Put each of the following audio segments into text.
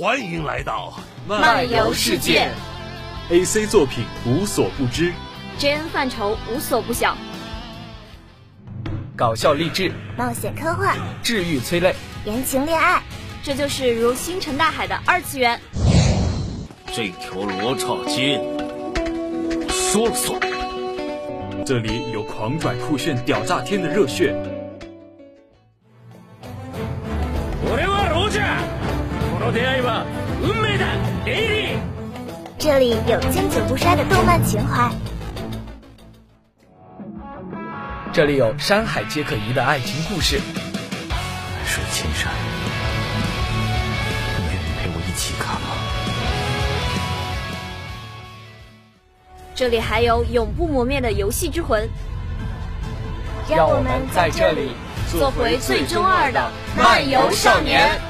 欢迎来到漫游世界，AC 作品无所不知，JN 范畴无所不晓，搞笑励志，冒险科幻，治愈催泪，言情恋爱，这就是如星辰大海的二次元。这条罗刹街，我说了算。这里有狂拽酷炫、屌炸天的热血。这里有经久不衰的动漫情怀，这里有山海皆可移的爱情故事。万水千山，这里还有永不磨灭的游戏之魂。让我们在这里做回最中二的漫游少年。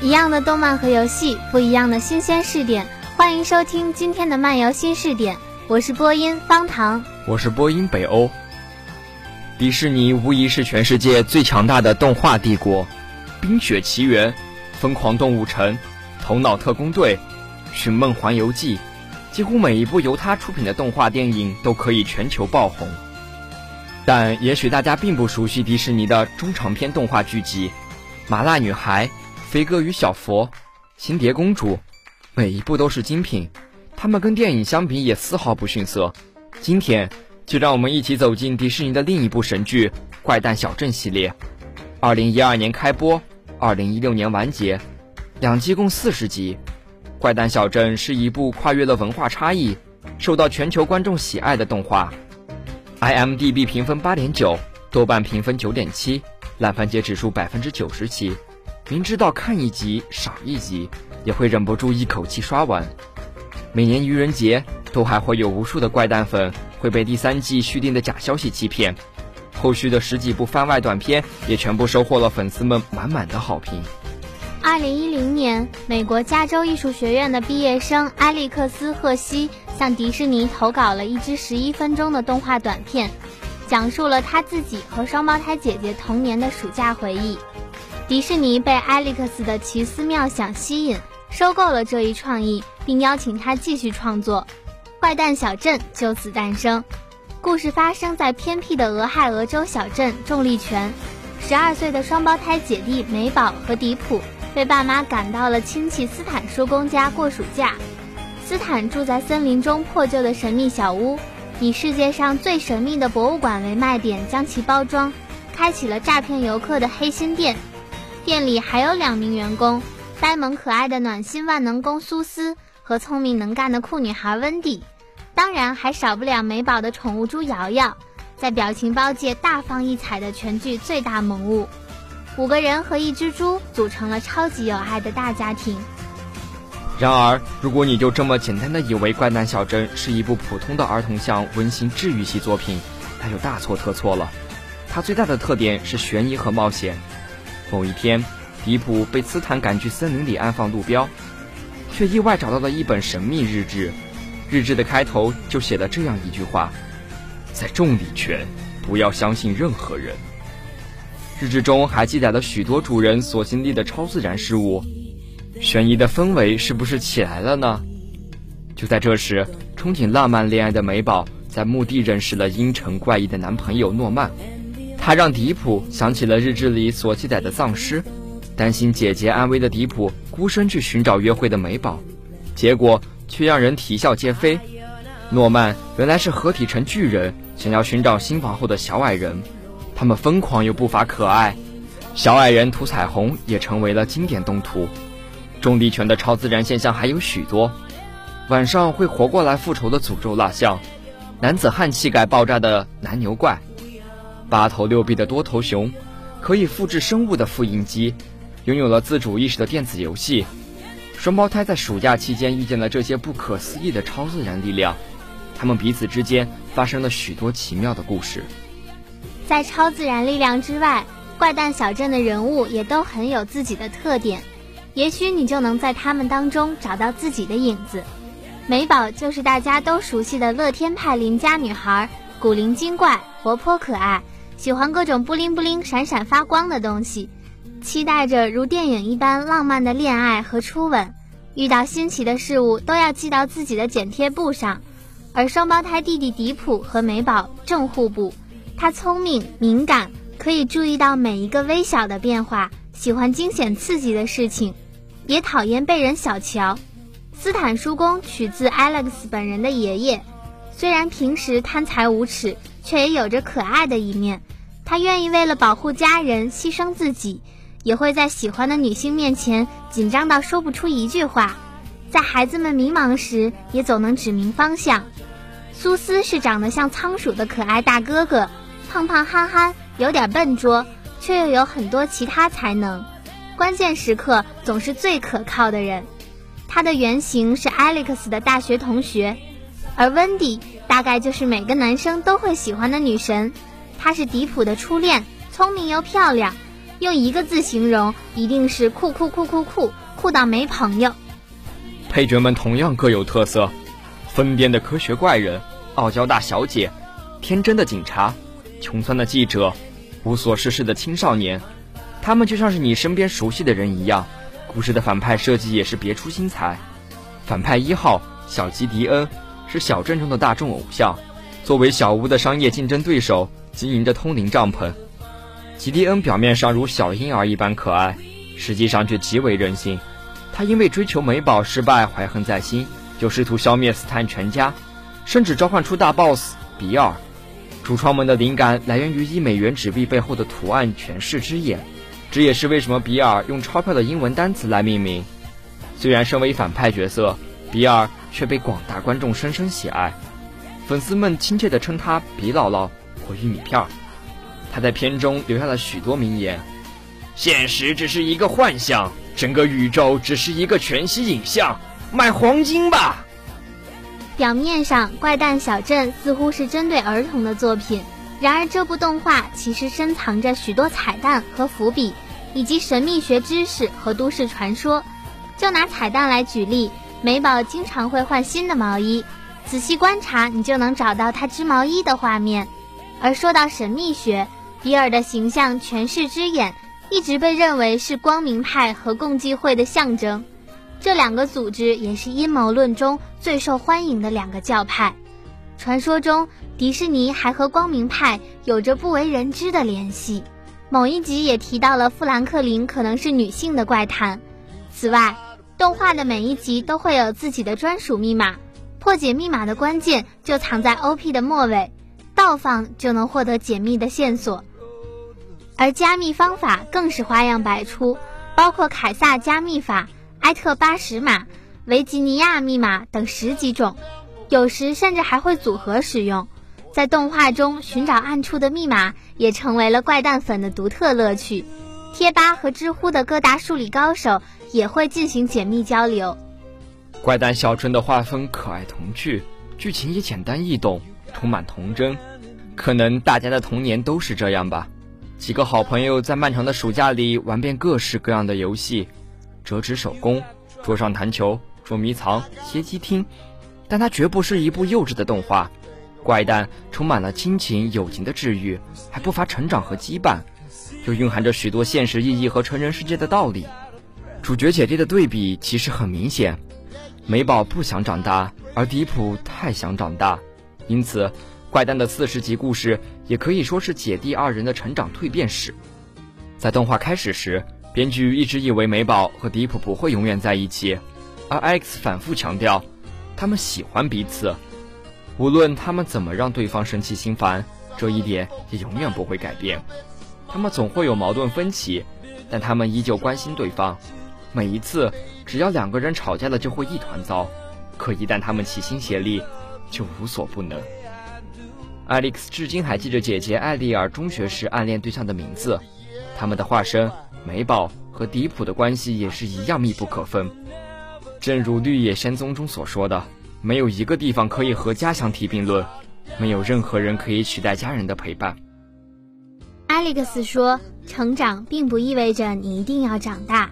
一样的动漫和游戏，不一样的新鲜试点。欢迎收听今天的漫游新试点，我是播音方糖，我是播音北欧。迪士尼无疑是全世界最强大的动画帝国，《冰雪奇缘》《疯狂动物城》《头脑特工队》《寻梦环游记》，几乎每一部由它出品的动画电影都可以全球爆红。但也许大家并不熟悉迪士尼的中长篇动画剧集《麻辣女孩》。飞哥与小佛，星蝶公主，每一部都是精品，他们跟电影相比也丝毫不逊色。今天就让我们一起走进迪士尼的另一部神剧《怪诞小镇》系列。二零一二年开播，二零一六年完结，两季共四十集。《怪诞小镇》是一部跨越了文化差异、受到全球观众喜爱的动画。IMDB 评分八点九，豆瓣评分九点七，烂番茄指数百分之九十七。明知道看一集少一集，也会忍不住一口气刷完。每年愚人节都还会有无数的怪诞粉会被第三季续订的假消息欺骗，后续的十几部番外短片也全部收获了粉丝们满满的好评。二零一零年，美国加州艺术学院的毕业生埃利克斯·赫西向迪士尼投稿了一支十一分钟的动画短片，讲述了他自己和双胞胎姐姐童年的暑假回忆。迪士尼被艾利克斯的奇思妙想吸引，收购了这一创意，并邀请他继续创作，《怪诞小镇》就此诞生。故事发生在偏僻的俄亥俄州小镇重力泉。十二岁的双胞胎姐弟美宝和迪普被爸妈赶到了亲戚斯坦叔公家过暑假。斯坦住在森林中破旧的神秘小屋，以世界上最神秘的博物馆为卖点，将其包装，开启了诈骗游客的黑心店。店里还有两名员工，呆萌可爱的暖心万能工苏斯和聪明能干的酷女孩温蒂，当然还少不了美宝的宠物猪瑶瑶，在表情包界大放异彩的全剧最大萌物。五个人和一只猪组成了超级有爱的大家庭。然而，如果你就这么简单的以为《怪诞小镇》是一部普通的儿童向温馨治愈系作品，那就大错特错了。它最大的特点是悬疑和冒险。某一天，迪普被斯坦赶去森林里安放路标，却意外找到了一本神秘日志。日志的开头就写了这样一句话：“在重力圈，不要相信任何人。”日志中还记载了许多主人所经历的超自然事物，悬疑的氛围是不是起来了呢？就在这时，憧憬浪漫恋爱的美宝在墓地认识了阴沉怪异的男朋友诺曼。他让迪普想起了日志里所记载的丧尸，担心姐姐安危的迪普孤身去寻找约会的美宝，结果却让人啼笑皆非。诺曼原来是合体成巨人，想要寻找新皇后的小矮人，他们疯狂又不乏可爱。小矮人涂彩虹也成为了经典动图。重力拳的超自然现象还有许多，晚上会活过来复仇的诅咒蜡像，男子汉气概爆炸的男牛怪。八头六臂的多头熊，可以复制生物的复印机，拥有了自主意识的电子游戏。双胞胎在暑假期间遇见了这些不可思议的超自然力量，他们彼此之间发生了许多奇妙的故事。在超自然力量之外，怪诞小镇的人物也都很有自己的特点，也许你就能在他们当中找到自己的影子。美宝就是大家都熟悉的乐天派邻家女孩，古灵精怪，活泼可爱，喜欢各种布灵布灵、闪闪发光的东西，期待着如电影一般浪漫的恋爱和初吻。遇到新奇的事物都要记到自己的剪贴簿上。而双胞胎弟弟迪普和美宝正互补，他聪明敏感，可以注意到每一个微小的变化，喜欢惊险刺激的事情，也讨厌被人小瞧。斯坦叔公取自 Alex 本人的爷爷，虽然平时贪财无耻，却也有着可爱的一面。他愿意为了保护家人牺牲自己，也会在喜欢的女性面前紧张到说不出一句话。在孩子们迷茫时，也总能指明方向。苏斯是长得像仓鼠的可爱大哥哥，胖胖憨憨，有点笨拙，却又有很多其他才能。关键时刻总是最可靠的人。他的原型是 Alex 的大学同学，而温迪大概就是每个男生都会喜欢的女神。她是迪普的初恋，聪明又漂亮，用一个字形容，一定是酷酷酷酷酷酷到没朋友。配角们同样各有特色，疯癫的科学怪人，傲娇大小姐，天真的警察，穷酸的记者，无所事事的青少年，他们就像是你身边熟悉的人一样。故事的反派设计也是别出心裁。反派一号小吉迪恩是小镇中的大众偶像，作为小屋的商业竞争对手，经营着通灵帐篷。吉迪恩表面上如小婴儿一般可爱，实际上却极为任性。他因为追求美宝失败，怀恨在心，就试图消灭斯坦全家，甚至召唤出大 BOSS 比尔。主创们的灵感来源于一美元纸币背后的图案——权势之眼。这也是为什么比尔用钞票的英文单词来命名。虽然身为反派角色，比尔却被广大观众深深喜爱，粉丝们亲切地称他“比姥姥”或“玉米片儿”。他在片中留下了许多名言：“现实只是一个幻象，整个宇宙只是一个全息影像，买黄金吧。”表面上，《怪诞小镇》似乎是针对儿童的作品。然而，这部动画其实深藏着许多彩蛋和伏笔，以及神秘学知识和都市传说。就拿彩蛋来举例，美宝经常会换新的毛衣，仔细观察你就能找到她织毛衣的画面。而说到神秘学，比尔的形象全视之眼一直被认为是光明派和共济会的象征，这两个组织也是阴谋论中最受欢迎的两个教派。传说中，迪士尼还和光明派有着不为人知的联系。某一集也提到了富兰克林可能是女性的怪谈。此外，动画的每一集都会有自己的专属密码，破解密码的关键就藏在 OP 的末尾，倒放就能获得解密的线索。而加密方法更是花样百出，包括凯撒加密法、埃特巴什码、维吉尼亚密码等十几种。有时甚至还会组合使用，在动画中寻找暗处的密码也成为了怪诞粉的独特乐趣。贴吧和知乎的各大数理高手也会进行解密交流。怪诞小春的画风可爱童趣，剧情也简单易懂，充满童真。可能大家的童年都是这样吧。几个好朋友在漫长的暑假里玩遍各式各样的游戏，折纸手工、桌上弹球、捉迷藏、街机厅。但它绝不是一部幼稚的动画，怪诞充满了亲情、友情的治愈，还不乏成长和羁绊，又蕴含着许多现实意义和成人世界的道理。主角姐弟的对比其实很明显，美宝不想长大，而迪普太想长大，因此怪诞的四十集故事也可以说是姐弟二人的成长蜕变史。在动画开始时，编剧一直以为美宝和迪普不会永远在一起，而 X 反复强调。他们喜欢彼此，无论他们怎么让对方生气心烦，这一点也永远不会改变。他们总会有矛盾分歧，但他们依旧关心对方。每一次，只要两个人吵架了，就会一团糟；可一旦他们齐心协力，就无所不能。艾利克斯至今还记着姐姐艾丽尔中学时暗恋对象的名字，他们的化身美宝和迪普的关系也是一样密不可分。正如《绿野仙踪》中所说的，没有一个地方可以和家相提并论，没有任何人可以取代家人的陪伴。艾利克斯说：“成长并不意味着你一定要长大。”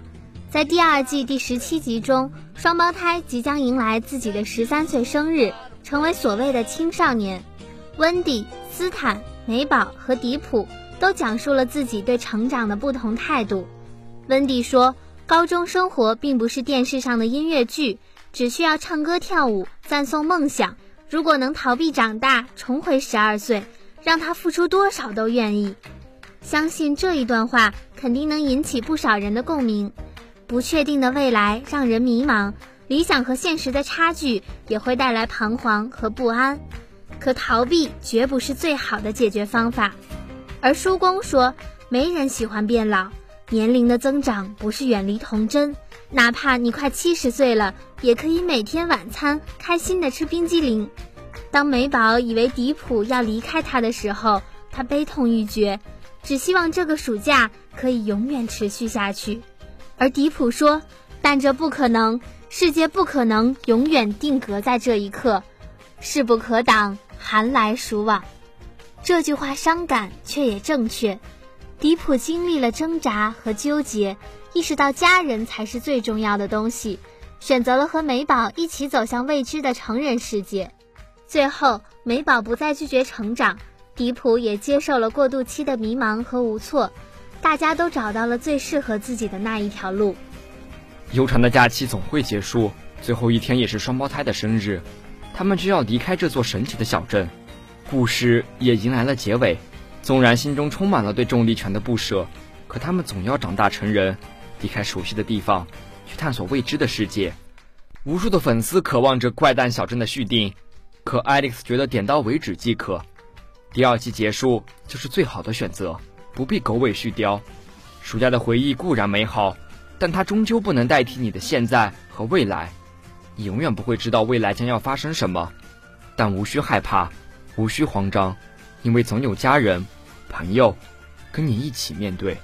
在第二季第十七集中，双胞胎即将迎来自己的十三岁生日，成为所谓的青少年。温蒂、斯坦、美宝和迪普都讲述了自己对成长的不同态度。温蒂说：“高中生活并不是电视上的音乐剧，只需要唱歌跳舞，赞颂梦想。如果能逃避长大，重回十二岁，让他付出多少都愿意。”相信这一段话肯定能引起不少人的共鸣。不确定的未来让人迷茫，理想和现实的差距也会带来彷徨和不安。可逃避绝不是最好的解决方法。而叔公说，没人喜欢变老，年龄的增长不是远离童真。哪怕你快七十岁了，也可以每天晚餐开心的吃冰激凌。当美宝以为迪普要离开他的时候，他悲痛欲绝。只希望这个暑假可以永远持续下去，而迪普说：“但这不可能，世界不可能永远定格在这一刻，势不可挡，寒来暑往。”这句话伤感，却也正确。迪普经历了挣扎和纠结，意识到家人才是最重要的东西，选择了和美宝一起走向未知的成人世界。最后，美宝不再拒绝成长。迪普也接受了过渡期的迷茫和无措，大家都找到了最适合自己的那一条路。悠长的假期总会结束，最后一天也是双胞胎的生日，他们就要离开这座神奇的小镇，故事也迎来了结尾。纵然心中充满了对重力拳的不舍，可他们总要长大成人，离开熟悉的地方，去探索未知的世界。无数的粉丝渴望着怪诞小镇的续订，可 Alex 觉得点到为止即可。第二季结束就是最好的选择，不必狗尾续貂。暑假的回忆固然美好，但它终究不能代替你的现在和未来。永远不会知道未来将要发生什么，但无需害怕，无需慌张，因为总有家人、朋友跟你一起面对。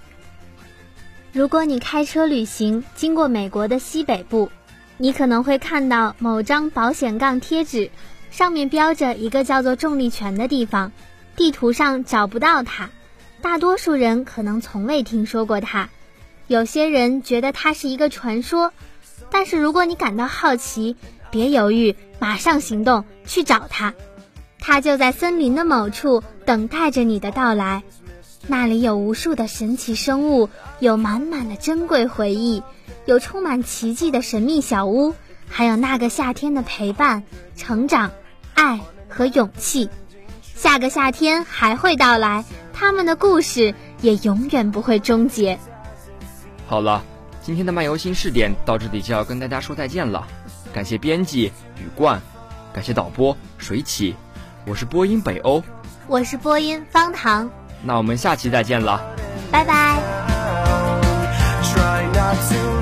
如果你开车旅行经过美国的西北部，你可能会看到某张保险杠贴纸，上面标着一个叫做重力泉的地方。地图上找不到它，大多数人可能从未听说过它。有些人觉得它是一个传说，但是如果你感到好奇，别犹豫，马上行动去找它。它就在森林的某处等待着你的到来。那里有无数的神奇生物，有满满的珍贵回忆，有充满奇迹的神秘小屋，还有那个夏天的陪伴、成长、爱和勇气。下个夏天还会到来，他们的故事也永远不会终结。好了，今天的漫游新视点到这里就要跟大家说再见了。感谢编辑雨冠，感谢导播水起，我是播音北欧，我是播音方糖。那我们下期再见了，拜拜。Try not to